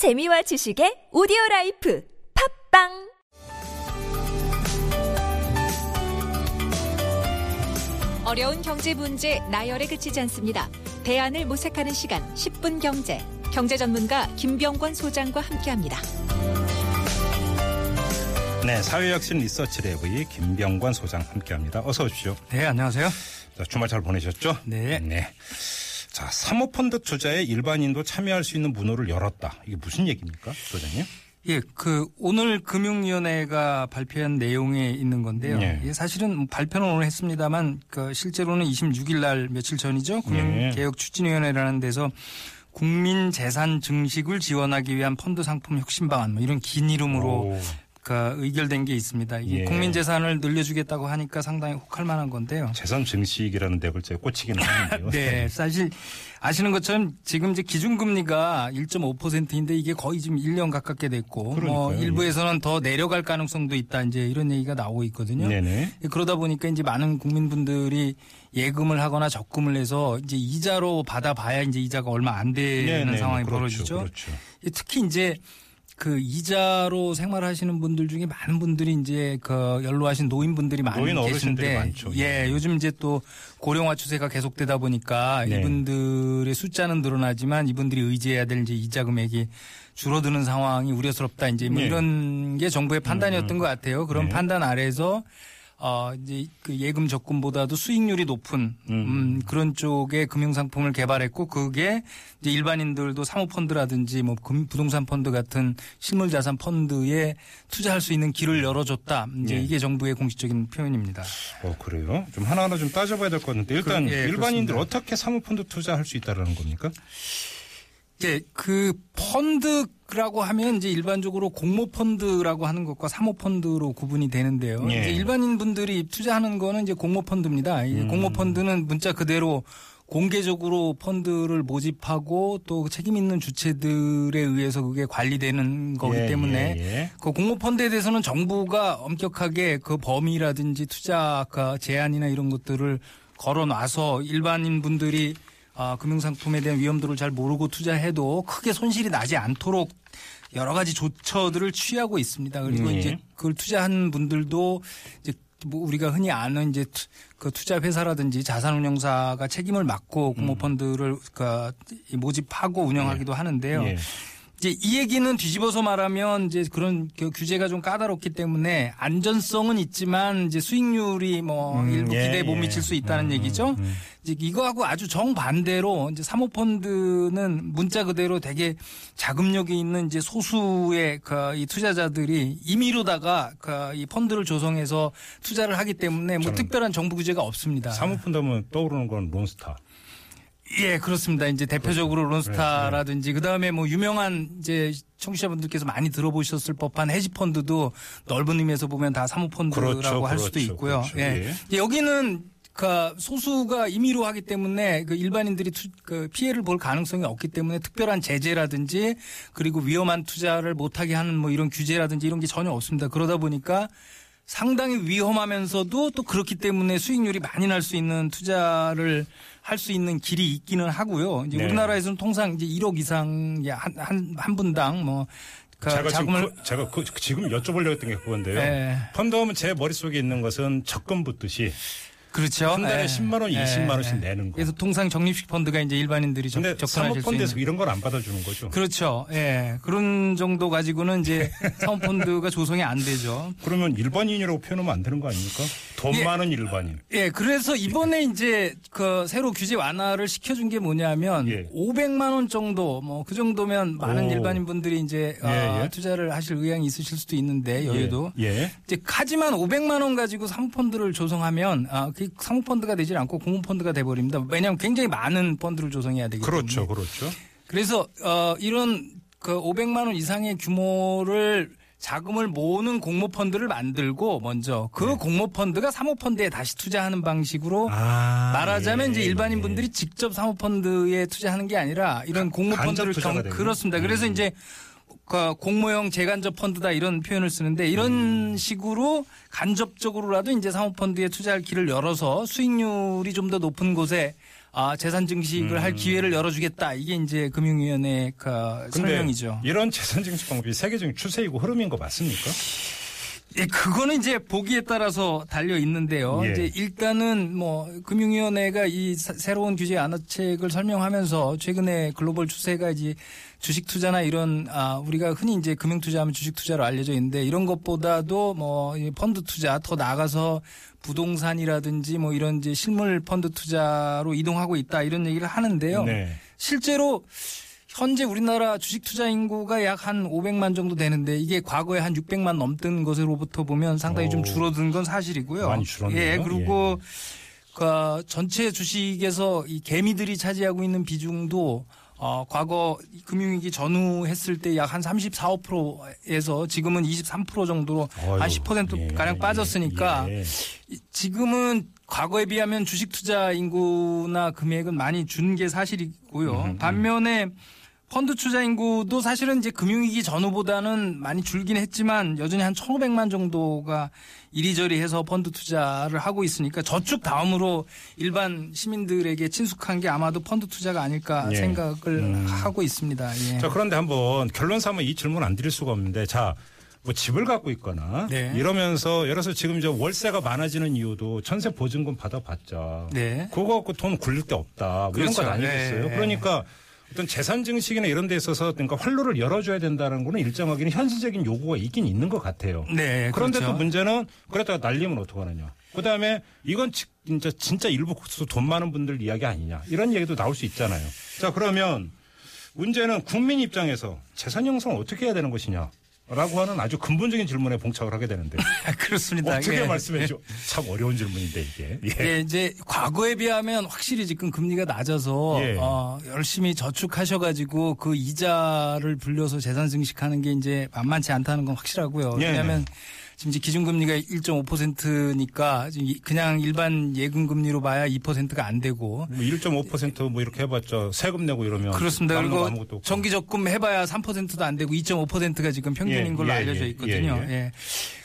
재미와 지식의 오디오 라이프 팟빵 어려운 경제 문제 나열에 그치지 않습니다. 대안을 모색하는 시간 10분 경제. 경제 전문가 김병권 소장과 함께합니다. 네, 사회혁신 리서치 랩의 김병권 소장 함께합니다. 어서 오십시오. 네, 안녕하세요. 자, 주말 잘 보내셨죠? 네. 자, 사모펀드 투자에 일반인도 참여할 수 있는 문호를 열었다. 이게 무슨 얘기입니까, 소장님? 예, 그 오늘 금융위원회가 발표한 내용에 있는 건데요. 예. 예, 사실은 발표는 오늘 했습니다만 그 실제로는 26일 날 며칠 전이죠. 금융개혁 추진위원회라는 데서 국민 재산 증식을 지원하기 위한 펀드 상품 혁신 방안 뭐 이런 긴 이름으로 오, 그 의결된 게 있습니다. 예. 국민 재산을 늘려주겠다고 하니까 상당히 혹할 만한 건데요. 재산 증식이라는 대글자에 꽂히기는 하는데요. 네, 사실 아시는 것처럼 지금 이제 기준금리가 1.5%인데 이게 거의 지금 1년 가깝게 됐고 뭐 그러니까요. 예. 일부에서는 더 내려갈 가능성도 있다 이제 이런 얘기가 나오고 있거든요. 네네. 그러다 보니까 이제 많은 국민분들이 예금을 하거나 적금을 해서 이제 이자로 받아봐야 이제 이자가 얼마 안 되는 네네. 상황이 그렇죠, 벌어지죠. 그렇죠. 특히 이제 그 이자로 생활하시는 분들 중에 많은 분들이 이제 그 연로하신 노인분들이 많이 노인 계신데 많죠. 예, 예. 요즘 이제 또 고령화 추세가 계속되다 보니까 네. 이분들의 숫자는 늘어나지만 이분들이 의지해야 될 이제 이자 금액이 줄어드는 상황이 우려스럽다 이제 뭐 네. 이런 게 정부의 판단이었던 것 같아요. 그런 네. 판단 아래서 어 이제 그 예금 적금보다도 수익률이 높은 음. 음, 그런 쪽의 금융 상품을 개발했고 그게 이제 일반인들도 사모펀드라든지 뭐 금- 부동산 펀드 같은 실물 자산 펀드에 투자할 수 있는 길을 열어줬다. 이제 네. 이게 정부의 공식적인 표현입니다. 어, 그래요? 좀 하나하나 좀 따져봐야 될 것 같은데 일단 그- 예, 일반인들 그렇습니다. 어떻게 사모펀드 투자할 수 있다라는 겁니까? 예, 그 펀드라고 하면 이제 일반적으로 공모 펀드라고 하는 것과 사모 펀드로 구분이 되는데요. 예. 이제 일반인 분들이 투자하는 거는 이제 공모 펀드입니다. 이 음. 공모 펀드는 문자 그대로 공개적으로 펀드를 모집하고 또 책임 있는 주체들에 의해서 그게 관리되는 거기 예, 때문에 예, 예. 그 공모 펀드에 대해서는 정부가 엄격하게 그 범위라든지 투자 그 제한이나 이런 것들을 걸어 놔서 일반인 분들이 아, 금융상품에 대한 위험도를 잘 모르고 투자해도 크게 손실이 나지 않도록 여러 가지 조처들을 취하고 있습니다. 그리고 네. 이제 그걸 투자한 분들도 이제 뭐 우리가 흔히 아는 이제 투- 그 투자 회사라든지 자산운용사가 책임을 맡고 공모 펀드를 그 모집하고 운영하기도 하는데요. 예. 이제 이 얘기는 뒤집어서 말하면 이제 그런 그 규제가 좀 까다롭기 때문에 안전성은 있지만 이제 수익률이 뭐 음, 일부 예, 기대에 못 예. 미칠 수 있다는 음, 얘기죠. 음. 이제 이거하고 아주 정반대로 이제 사모펀드는 문자 그대로 되게 자금력이 있는 이제 소수의 그 이 투자자들이 임의로다가 그 이 펀드를 조성해서 투자를 하기 때문에 뭐 특별한 정부 규제가 없습니다. 사모펀드 하면 떠오르는 건 론스타. 예, 그렇습니다. 이제 대표적으로 네, 론스타라든지 그다음에 뭐 유명한 이제 청취자분들께서 많이 들어보셨을 법한 헤지 펀드도 넓은 의미에서 보면 다 사모펀드라고 그렇죠, 할 수도 그렇죠, 있고요. 그렇죠. 예. 예. 여기는 그 소수가 임의로 하기 때문에 그 일반인들이 투, 그 피해를 볼 가능성이 없기 때문에 특별한 제재라든지 그리고 위험한 투자를 못하게 하는 뭐 이런 규제라든지 이런 게 전혀 없습니다. 그러다 보니까 상당히 위험하면서도 또 그렇기 때문에 수익률이 많이 날 수 있는 투자를 할 수 있는 길이 있기는 하고요. 이제 네. 우리나라에서는 통상 이제 1억 이상 한, 한, 한 분당 뭐, 그 제가 자금을 지금, 그, 제가 그, 지금 여쭤보려고 했던 게 그건데요. 예. 펀드 하면 제 머릿속에 있는 것은 적금 붙듯이 그렇죠. 한 달에 예. 10만 원, 예. 20만 원씩 내는 거. 그래서 통상 적립식 펀드가 이제 일반인들이 적, 근데 접근하실 수 사모펀드에서 있는. 이런 걸 안 받아주는 거죠. 그렇죠. 예. 그런 정도 가지고는 이제 사모펀드가 조성이 안 되죠. 그러면 일반인이라고 표현하면 안 되는 거 아닙니까? 돈 예. 많은 일반인. 예, 그래서 이번에 이제 그 새로 규제 완화를 시켜준 게 뭐냐면 예. 500만 원 정도 뭐 그 정도면 많은 오. 일반인 분들이 이제 예, 아, 예. 투자를 하실 의향이 있으실 수도 있는데 여유도 예. 예. 이제 하지만 500만 원 가지고 사모펀드를 조성하면 아, 그 사모펀드가 되질 않고 공모펀드가 돼 버립니다. 왜냐하면 굉장히 많은 펀드를 조성해야 되기 때문에. 그렇죠, 그렇죠. 그래서 어 이런 그 500만 원 이상의 규모를 자금을 모으는 공모 펀드를 만들고 먼저 그 네. 공모 펀드가 사모 펀드에 다시 투자하는 방식으로 아, 말하자면 이제 예, 일반인 예. 분들이 직접 사모 펀드에 투자하는 게 아니라 이런 공모 펀드를 경? 그렇습니다. 그래서 음. 이제 그 공모형 재간접 펀드다 이런 표현을 쓰는데 이런 음. 식으로 간접적으로라도 이제 사모펀드에 투자할 길을 열어서 수익률이 좀 더 높은 곳에 아, 재산 증식을 할 기회를 열어주겠다. 이게 이제 금융위원회 그 설명이죠. 이런 재산 증식 방법이 세계적인 추세이고 흐름인 거 맞습니까? 예, 그거는 이제 보기에 따라서 달려 있는데요. 예. 이제 일단은 뭐 금융위원회가 이 사- 새로운 규제 안화책을 설명하면서 최근에 글로벌 추세가 이제 주식 투자나 이런 아 우리가 흔히 이제 금융 투자하면 주식 투자로 알려져 있는데 이런 것보다도 뭐이 펀드 투자 더 나가서 부동산이라든지 뭐 이런 이제 실물 펀드 투자로 이동하고 있다 이런 얘기를 하는데요. 네. 실제로 현재 우리나라 주식 투자 인구가 약 한 500만 정도 되는데 이게 과거에 한 600만 넘던 것으로부터 보면 상당히 오. 좀 줄어든 건 사실이고요. 많이 줄었네요. 예, 그리고 그 전체 주식에서 이 개미들이 차지하고 있는 비중도 어, 과거 금융위기 전후 했을 때 약 한 34, 5%에서 지금은 23% 정도로 한 어휴, 10% 예, 가량 예, 빠졌으니까 예. 이- 지금은 과거에 비하면 주식 투자 인구나 금액은 많이 준 게 사실이고요. 반면에 펀드 투자 인구도 사실은 이제 금융위기 전후보다는 많이 줄긴 했지만 여전히 한 1,500만 정도가 이리저리 해서 펀드 투자를 하고 있으니까 저축 다음으로 일반 시민들에게 친숙한 게 아마도 펀드 투자가 아닐까 예. 생각을 하고 있습니다. 예. 자, 그런데 한번 결론 삼아 이 질문 안 드릴 수가 없는데 자, 뭐 집을 갖고 있거나 네. 이러면서 예를 들어서 지금 이제 월세가 많아지는 이유도 전세 보증금 받아봤자 네. 그거 갖고 돈 굴릴 데 없다. 뭐 이런 그렇죠. 건 아니겠어요. 네. 그러니까 어떤 재산 증식이나 이런 데 있어서 그러니까 활로를 열어줘야 된다는 거는 일정하기는 현실적인 요구가 있긴 있는 것 같아요. 네, 그런데 그렇죠. 또 문제는 그랬다가 날리면 어떡하느냐. 그 다음에 이건 지- 진짜, 진짜 일부 돈 많은 분들 이야기 아니냐. 이런 얘기도 나올 수 있잖아요. 자, 그러면 문제는 국민 입장에서 재산 형성을 어떻게 해야 되는 것이냐. 라고 하는 아주 근본적인 질문에 봉착을 하게 되는데 그렇습니다. 어떻게 예. 말씀해 줘? 참 어려운 질문인데 이게. 예. 예, 이제 과거에 비하면 확실히 지금 금리가 낮아서 예. 어, 열심히 저축하셔가지고 그 이자를 불려서 재산 증식하는 게 이제 만만치 않다는 건 확실하고요. 예. 왜냐하면 지금 이제 기준금리가 1.5%니까 그냥 일반 예금 금리로 봐야 2%가 안 되고 뭐 1.5%뭐 이렇게 해봤자 세금 내고 이러면 그렇습니다. 그리고. 정기적금 해봐야 3%도 안 되고 2.5%가 지금 평균인 예, 걸로 예, 알려져 예, 있거든요. 예, 예.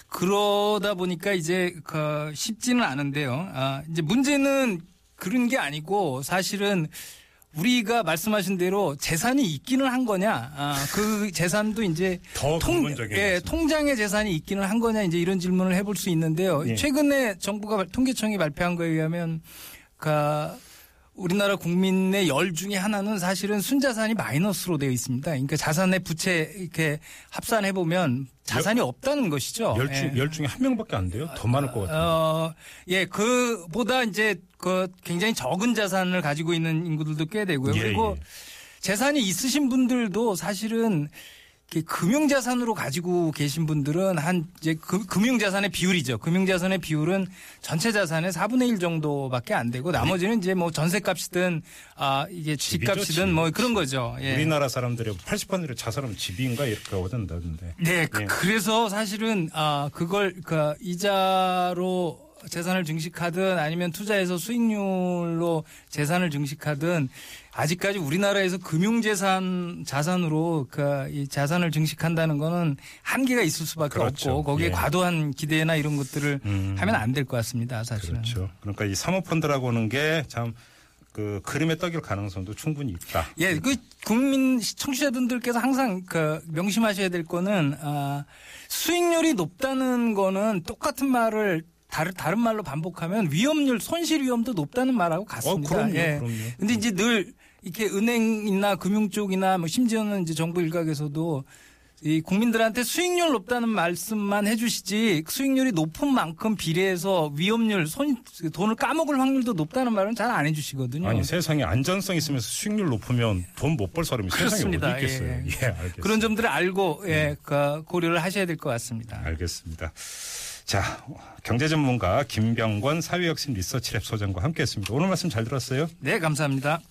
그러다 보니까 이제 그 쉽지는 않은데요. 아, 이제 문제는 그런 게 아니고 사실은 우리가 말씀하신 대로 재산이 있기는 한 거냐, 아, 그 재산도 이제 더 근본적인 예. 통장에 재산이 있기는 한 거냐 이제 이런 질문을 해볼 수 있는데요. 예. 최근에 정부가 발- 통계청이 발표한 거에 의하면 그 우리나라 국민의 열 중에 하나는 사실은 순자산이 마이너스로 되어 있습니다. 그러니까 자산의 부채 이렇게 합산해 보면 자산이 없다는 것이죠. 열, 중, 예. 열 중에 한 명밖에 안 돼요? 더 많을 것 같아요. 어, 예, 그보다 이제 그 굉장히 적은 자산을 가지고 있는 인구들도 꽤 되고요. 예, 그리고 예. 재산이 있으신 분들도 사실은 금융자산으로 가지고 계신 분들은 한 이제 금, 금융자산의 비율이죠. 금융자산의 비율은 전체 자산의 4분의 1 정도밖에 안 되고 나머지는 이제 뭐 전세값이든 아 이게 집값이든 집. 뭐 그런 거죠. 예. 우리나라 사람들의 80%의 자산은 집인가 이렇게 오던다던데. 네, 그, 예. 그 래서 사실은 아 그걸 그 이자로 재산을 증식하든 아니면 투자해서 수익률로 재산을 증식하든 아직까지 우리나라에서 금융재산 자산으로 그이 자산을 증식한다는 거는 한계가 있을 수밖에 그렇죠. 없고 거기에 예. 과도한 기대나 이런 것들을 음. 하면 안 될 것 같습니다. 사실은. 그렇죠. 그러니까 이 사모펀드라고 하는 게참 그 그림에 떡일 가능성도 충분히 있다. 예, 그 국민 청취자분들께서 항상 그 명심하셔야 될 거는 아 수익률이 높다는 거는 똑같은 말을 다른 다른 말로 반복하면 위험률 손실 위험도 높다는 말하고 같습니다. 어, 그럼요, 예. 그럼요. 근데 이제 늘 이렇게 은행이나 금융 쪽이나 뭐 심지어는 이제 정부 일각에서도 이 국민들한테 수익률 높다는 말씀만 해주시지 수익률이 높은 만큼 비례해서 위험률 손 돈을 까먹을 확률도 높다는 말은 잘 안 해주시거든요. 아니 세상에 안전성 있으면서 수익률 높으면 돈 못 벌 사람이 세상에 그렇습니다. 어디 있겠어요. 예. 예, 알겠습니다. 그런 점들을 알고 예, 그 고려를 하셔야 될 것 같습니다. 알겠습니다. 자, 경제 전문가 김병권 사회혁신 리서치랩 소장과 함께했습니다. 오늘 말씀 잘 들었어요. 네, 감사합니다.